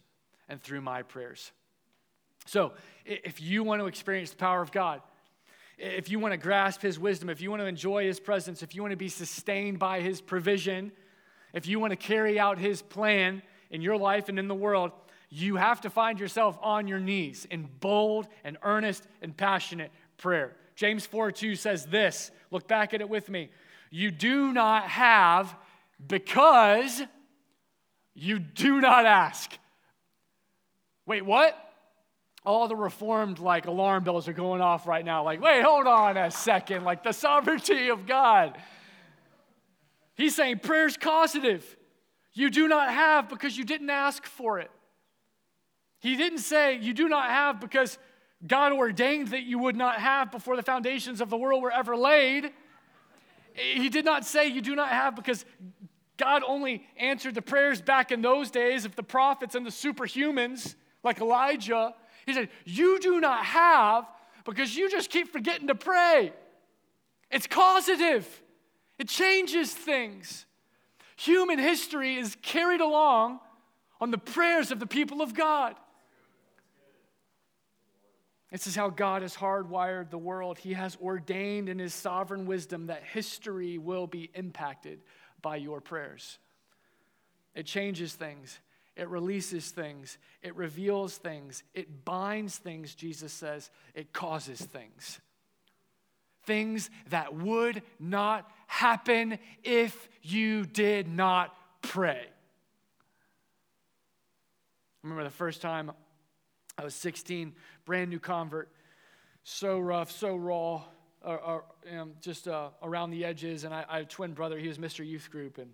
and through my prayers. So, if you want to experience the power of God, if you want to grasp His wisdom, if you want to enjoy His presence, if you want to be sustained by His provision, if you want to carry out His plan in your life and in the world, you have to find yourself on your knees in bold and earnest and passionate prayer. James 4 2 says this look back at it with me. You do not have because you do not ask. Wait, what? All the reformed like alarm bells are going off right now. Like wait hold on a second. Like the sovereignty of god. He's saying prayer's causative. You do not have because you didn't ask for it. He didn't say you do not have because god ordained that you would not have before the foundations of the world were ever laid. He did not say you do not have because god only answered the prayers back in those days of the prophets and the superhumans like elijah he said, You do not have because you just keep forgetting to pray. It's causative, it changes things. Human history is carried along on the prayers of the people of God. This is how God has hardwired the world. He has ordained in His sovereign wisdom that history will be impacted by your prayers. It changes things. It releases things, it reveals things, it binds things, Jesus says, it causes things. Things that would not happen if you did not pray. I remember the first time I was 16, brand new convert, so rough, so raw, uh, uh, just uh, around the edges. And I, I, had a twin brother, he was Mr. Youth Group, and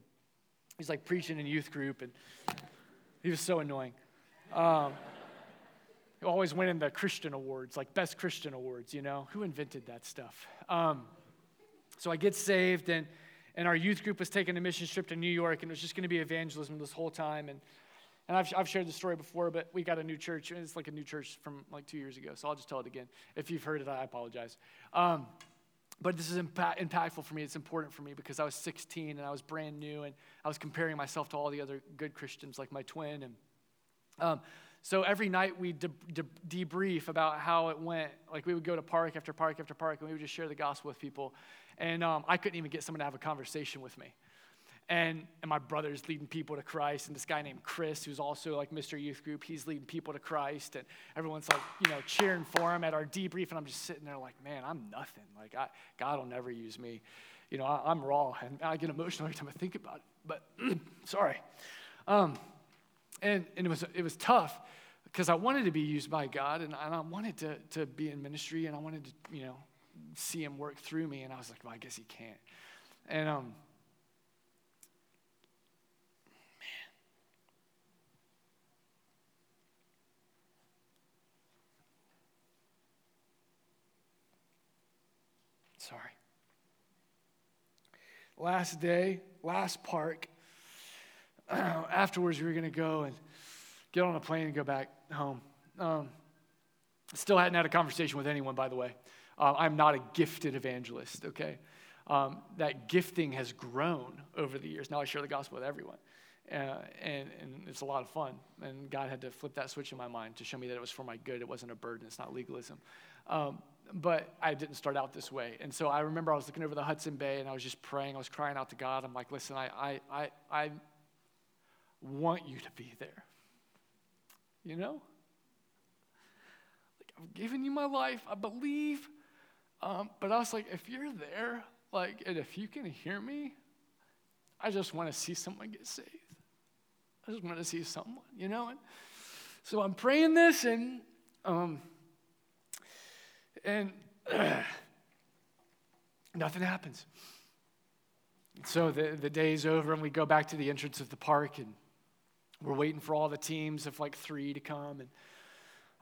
he's like preaching in youth group. And he was so annoying. Um, he always winning the Christian awards, like best Christian awards, you know? Who invented that stuff? Um, so I get saved, and, and our youth group was taking a mission trip to New York, and it was just going to be evangelism this whole time. And, and I've, I've shared the story before, but we got a new church. and It's like a new church from like two years ago, so I'll just tell it again. If you've heard it, I apologize. Um, but this is impact, impactful for me. It's important for me because I was 16 and I was brand new and I was comparing myself to all the other good Christians like my twin. And um, so every night we de- de- debrief about how it went. Like we would go to park after park after park and we would just share the gospel with people. And um, I couldn't even get someone to have a conversation with me. And, and my brother's leading people to Christ, and this guy named Chris, who's also like Mr. Youth Group, he's leading people to Christ, and everyone's like, you know, cheering for him at our debrief, and I'm just sitting there like, man, I'm nothing. Like, I, God will never use me. You know, I, am raw, and I get emotional every time I think about it. But sorry, um, and and it was it was tough because I wanted to be used by God, and, and I wanted to to be in ministry, and I wanted to you know see Him work through me, and I was like, well, I guess He can't, and um Sorry. Last day, last park. Afterwards, we were going to go and get on a plane and go back home. Um, still hadn't had a conversation with anyone, by the way. Uh, I'm not a gifted evangelist, okay? Um, that gifting has grown over the years. Now I share the gospel with everyone. Uh, and, and it's a lot of fun. And God had to flip that switch in my mind to show me that it was for my good. It wasn't a burden, it's not legalism. Um, but I didn't start out this way. And so I remember I was looking over the Hudson Bay and I was just praying. I was crying out to God. I'm like, listen, I, I, I, I want you to be there. You know? Like, I've given you my life. I believe. Um, but I was like, if you're there, like, and if you can hear me, I just want to see someone get saved. I just want to see someone, you know? And so I'm praying this and, um, and nothing happens. So the, the day's over, and we go back to the entrance of the park, and we're waiting for all the teams of like three to come. And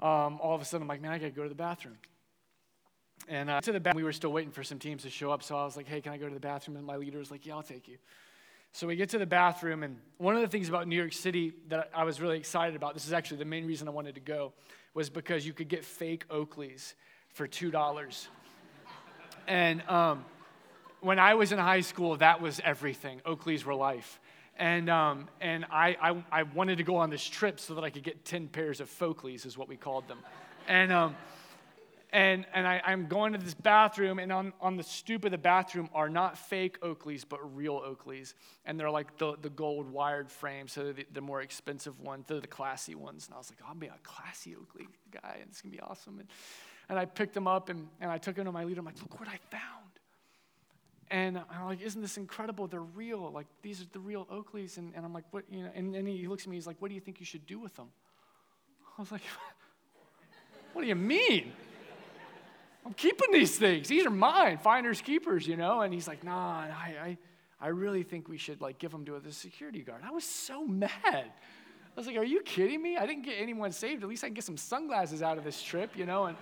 um, all of a sudden, I'm like, man, I got to go to the bathroom. And uh, to the bathroom, we were still waiting for some teams to show up. So I was like, hey, can I go to the bathroom? And my leader was like, yeah, I'll take you. So we get to the bathroom, and one of the things about New York City that I was really excited about, this is actually the main reason I wanted to go, was because you could get fake Oakleys for $2. and um, when I was in high school, that was everything. Oakleys were life. And, um, and I, I, I, wanted to go on this trip so that I could get 10 pairs of Folkleys, is what we called them. And, um, and, and I, am going to this bathroom, and on, on the stoop of the bathroom are not fake Oakleys, but real Oakleys. And they're like the, the gold wired frames, so they're the, the more expensive ones. They're the classy ones. And I was like, oh, I'll be a classy Oakley guy, and it's to be awesome. And, and I picked them up and, and I took them to my leader. I'm like, look what I found. And I'm like, isn't this incredible? They're real. Like, these are the real Oakleys. And, and I'm like, what, you know, and then he looks at me, he's like, what do you think you should do with them? I was like, what do you mean? I'm keeping these things. These are mine, finders keepers, you know? And he's like, nah, I, I, I really think we should like give them to the security guard. I was so mad. I was like, are you kidding me? I didn't get anyone saved. At least I can get some sunglasses out of this trip, you know? And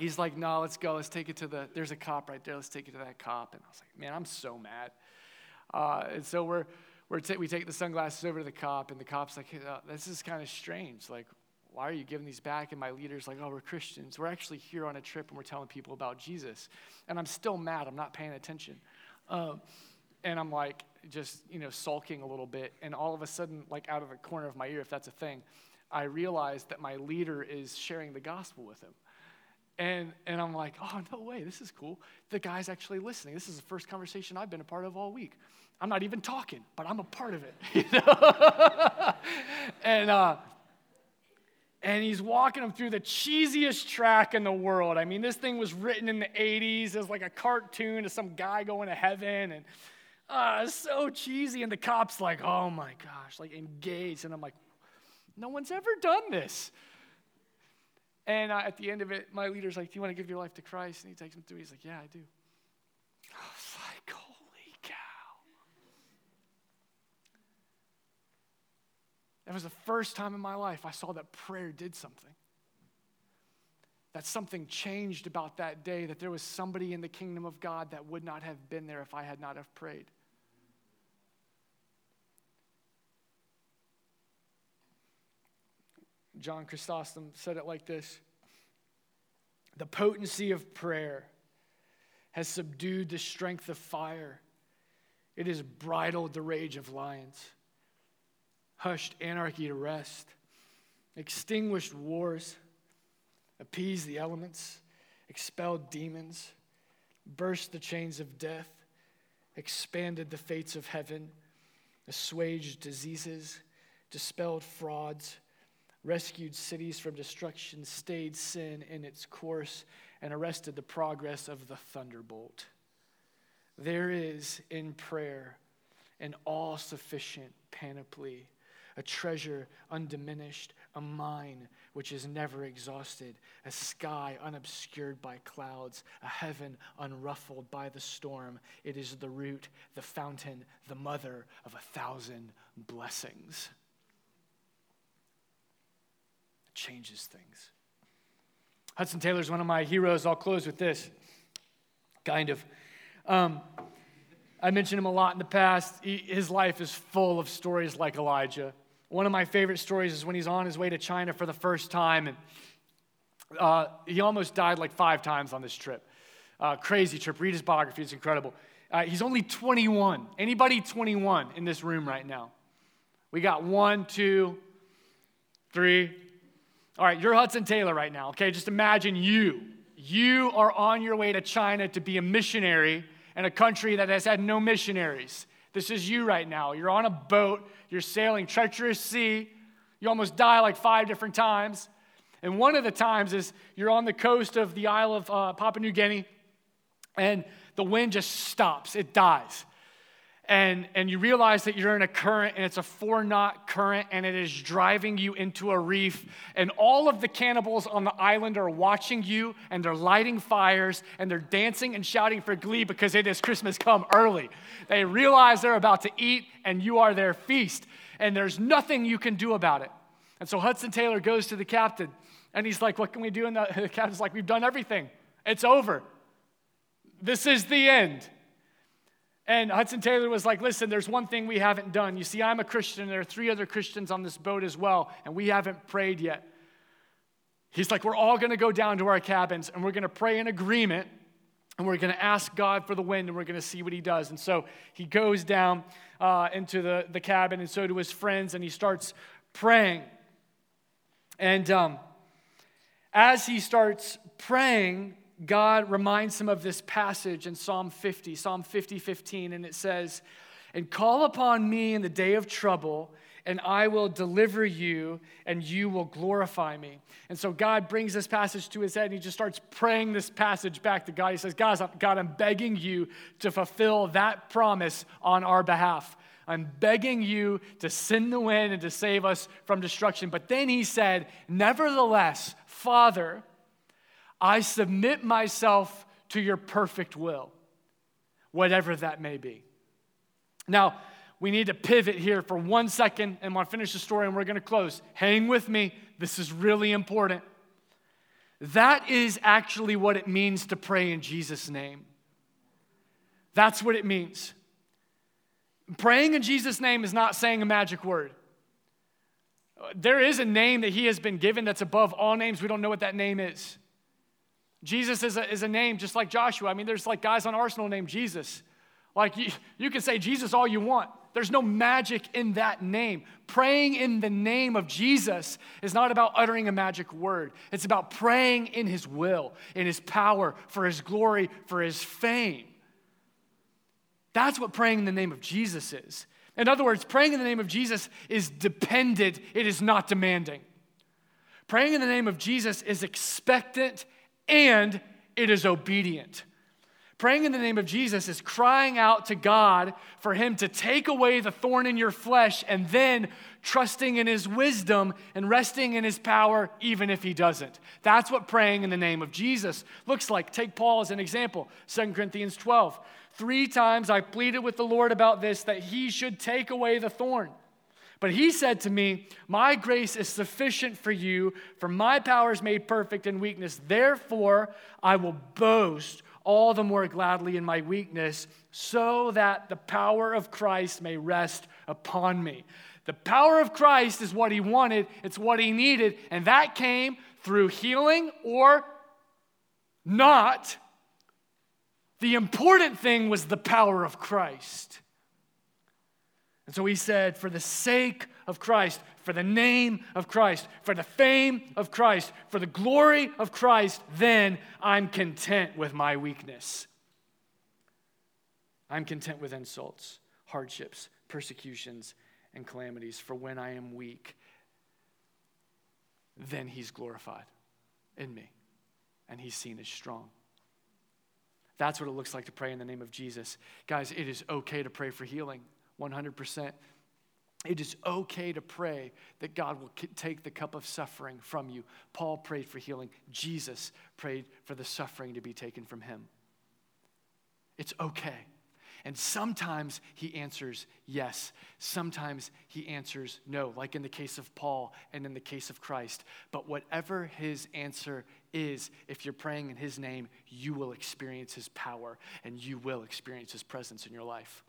he's like, no, let's go. Let's take it to the, there's a cop right there. Let's take it to that cop. And I was like, man, I'm so mad. Uh, and so we're, we're t- we take the sunglasses over to the cop, and the cop's like, hey, uh, this is kind of strange. Like, why are you giving these back? And my leader's like, oh, we're Christians. We're actually here on a trip, and we're telling people about Jesus. And I'm still mad. I'm not paying attention. Um, and I'm like, just, you know, sulking a little bit. And all of a sudden, like out of the corner of my ear, if that's a thing, I realize that my leader is sharing the gospel with him. And, and I'm like, oh, no way, this is cool. The guy's actually listening. This is the first conversation I've been a part of all week. I'm not even talking, but I'm a part of it. You know? and, uh, and he's walking him through the cheesiest track in the world. I mean, this thing was written in the 80s as like a cartoon of some guy going to heaven. And uh, so cheesy. And the cop's like, oh my gosh, like engaged. And I'm like, no one's ever done this. And at the end of it, my leader's like, Do you want to give your life to Christ? And he takes him through. He's like, Yeah, I do. I was like, Holy cow. That was the first time in my life I saw that prayer did something. That something changed about that day, that there was somebody in the kingdom of God that would not have been there if I had not have prayed. John Chrysostom said it like this The potency of prayer has subdued the strength of fire, it has bridled the rage of lions, hushed anarchy to rest, extinguished wars, appeased the elements, expelled demons, burst the chains of death expanded the fates of heaven, assuaged diseases, dispelled frauds, rescued cities from destruction, stayed sin in its course, and arrested the progress of the thunderbolt. There is in prayer an all sufficient panoply, a treasure undiminished, a mine which is never exhausted, a sky unobscured by clouds, a heaven unruffled by the storm. It is the root, the fountain, the mother of a thousand blessings. Changes things. Hudson Taylor is one of my heroes. I'll close with this. Kind of. Um, I mentioned him a lot in the past. He, his life is full of stories like Elijah. One of my favorite stories is when he's on his way to China for the first time, and uh, he almost died like five times on this trip. Uh, crazy trip. Read his biography; it's incredible. Uh, he's only 21. Anybody 21 in this room right now? We got one, two, three. All right, you're Hudson Taylor right now. Okay, just imagine you. You are on your way to China to be a missionary in a country that has had no missionaries. This is you right now. You're on a boat, you're sailing treacherous sea. You almost die like five different times. And one of the times is you're on the coast of the Isle of uh, Papua New Guinea, and the wind just stops, it dies and, and you realize that you're in a current and it's a four knot current and it is driving you into a reef. And all of the cannibals on the island are watching you and they're lighting fires and they're dancing and shouting for glee because it is Christmas come early. They realize they're about to eat and you are their feast. And there's nothing you can do about it. And so Hudson Taylor goes to the captain and he's like, What can we do? And the, the captain's like, We've done everything, it's over. This is the end. And Hudson Taylor was like, listen, there's one thing we haven't done. You see, I'm a Christian, and there are three other Christians on this boat as well, and we haven't prayed yet. He's like, we're all going to go down to our cabins, and we're going to pray in agreement, and we're going to ask God for the wind, and we're going to see what he does. And so he goes down uh, into the, the cabin, and so do his friends, and he starts praying. And um, as he starts praying, God reminds him of this passage in Psalm 50, Psalm 50, 15, and it says, And call upon me in the day of trouble, and I will deliver you, and you will glorify me. And so God brings this passage to his head, and he just starts praying this passage back to God. He says, God, God, I'm begging you to fulfill that promise on our behalf. I'm begging you to send the wind and to save us from destruction. But then he said, Nevertheless, Father, I submit myself to your perfect will, whatever that may be. Now, we need to pivot here for one second, and I'll finish the story and we're going to close. Hang with me, this is really important. That is actually what it means to pray in Jesus' name. That's what it means. Praying in Jesus' name is not saying a magic word. There is a name that he has been given that's above all names. We don't know what that name is. Jesus is a, is a name just like Joshua. I mean, there's like guys on Arsenal named Jesus. Like you, you can say Jesus all you want. There's no magic in that name. Praying in the name of Jesus is not about uttering a magic word. It's about praying in his will, in his power, for his glory, for his fame. That's what praying in the name of Jesus is. In other words, praying in the name of Jesus is dependent, it is not demanding. Praying in the name of Jesus is expectant and it is obedient. Praying in the name of Jesus is crying out to God for Him to take away the thorn in your flesh and then trusting in His wisdom and resting in His power, even if He doesn't. That's what praying in the name of Jesus looks like. Take Paul as an example 2 Corinthians 12. Three times I pleaded with the Lord about this, that He should take away the thorn. But he said to me, My grace is sufficient for you, for my power is made perfect in weakness. Therefore, I will boast all the more gladly in my weakness, so that the power of Christ may rest upon me. The power of Christ is what he wanted, it's what he needed, and that came through healing or not. The important thing was the power of Christ. And so he said, For the sake of Christ, for the name of Christ, for the fame of Christ, for the glory of Christ, then I'm content with my weakness. I'm content with insults, hardships, persecutions, and calamities. For when I am weak, then he's glorified in me, and he's seen as strong. That's what it looks like to pray in the name of Jesus. Guys, it is okay to pray for healing, 100%. It is okay to pray that God will take the cup of suffering from you. Paul prayed for healing. Jesus prayed for the suffering to be taken from him. It's okay. And sometimes he answers yes. Sometimes he answers no, like in the case of Paul and in the case of Christ. But whatever his answer is, if you're praying in his name, you will experience his power and you will experience his presence in your life.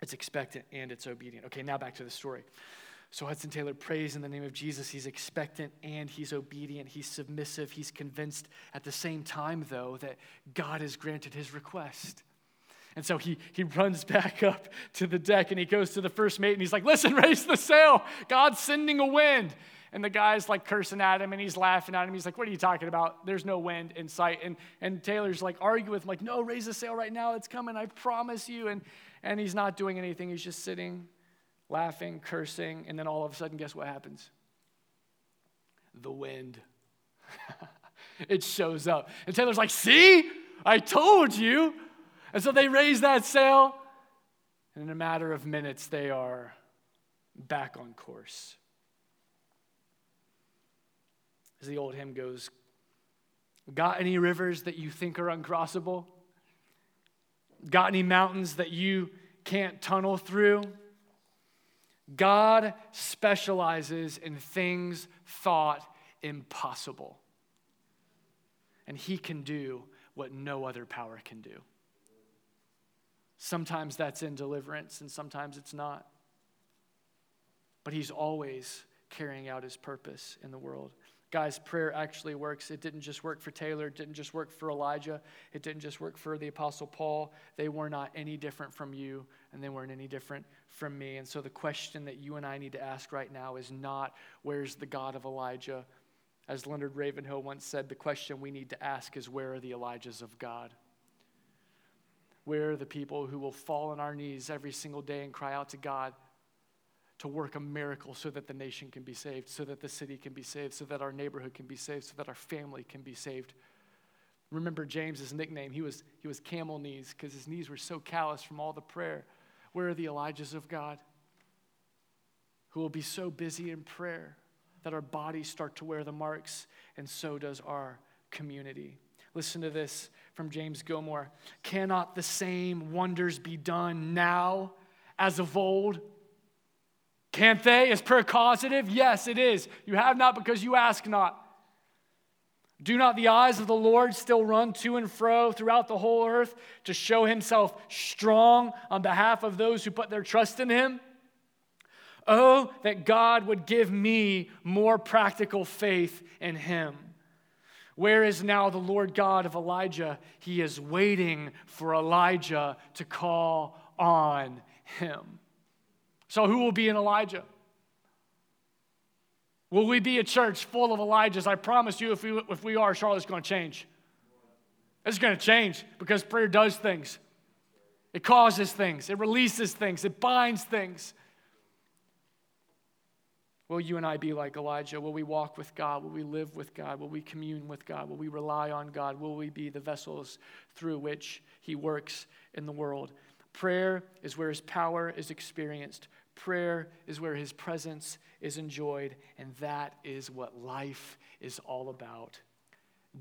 It's expectant and it's obedient. Okay, now back to the story. So Hudson Taylor prays in the name of Jesus. He's expectant and he's obedient. He's submissive. He's convinced at the same time, though, that God has granted his request. And so he, he runs back up to the deck and he goes to the first mate and he's like, Listen, raise the sail. God's sending a wind. And the guy's like cursing at him and he's laughing at him. He's like, What are you talking about? There's no wind in sight. And, and Taylor's like arguing with him, like, No, raise the sail right now. It's coming. I promise you. And, and he's not doing anything. He's just sitting laughing, cursing, and then all of a sudden, guess what happens? The wind. it shows up. And Taylor's like, See, I told you. And so they raise that sail, and in a matter of minutes, they are back on course. As the old hymn goes, Got any rivers that you think are uncrossable? Got any mountains that you can't tunnel through? God specializes in things thought impossible. And He can do what no other power can do. Sometimes that's in deliverance, and sometimes it's not. But He's always carrying out His purpose in the world. Guys, prayer actually works. It didn't just work for Taylor, it didn't just work for Elijah, it didn't just work for the Apostle Paul. They were not any different from you, and they weren't any different from me. And so the question that you and I need to ask right now is not, where's the God of Elijah? As Leonard Ravenhill once said, the question we need to ask is, where are the Elijahs of God? Where are the people who will fall on our knees every single day and cry out to God? To work a miracle so that the nation can be saved, so that the city can be saved, so that our neighborhood can be saved, so that our family can be saved. Remember James's nickname? He was, he was camel knees because his knees were so callous from all the prayer. Where are the Elijahs of God who will be so busy in prayer that our bodies start to wear the marks, and so does our community? Listen to this from James Gilmour. Cannot the same wonders be done now as of old? Can't they? Is prayer causative? Yes, it is. You have not because you ask not. Do not the eyes of the Lord still run to and fro throughout the whole earth to show himself strong on behalf of those who put their trust in him? Oh, that God would give me more practical faith in him. Where is now the Lord God of Elijah? He is waiting for Elijah to call on him. So, who will be an Elijah? Will we be a church full of Elijahs? I promise you, if we, if we are, Charlotte's going to change. It's going to change because prayer does things. It causes things, it releases things, it binds things. Will you and I be like Elijah? Will we walk with God? Will we live with God? Will we commune with God? Will we rely on God? Will we be the vessels through which He works in the world? Prayer is where His power is experienced. Prayer is where his presence is enjoyed, and that is what life is all about.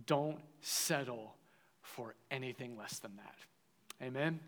Don't settle for anything less than that. Amen.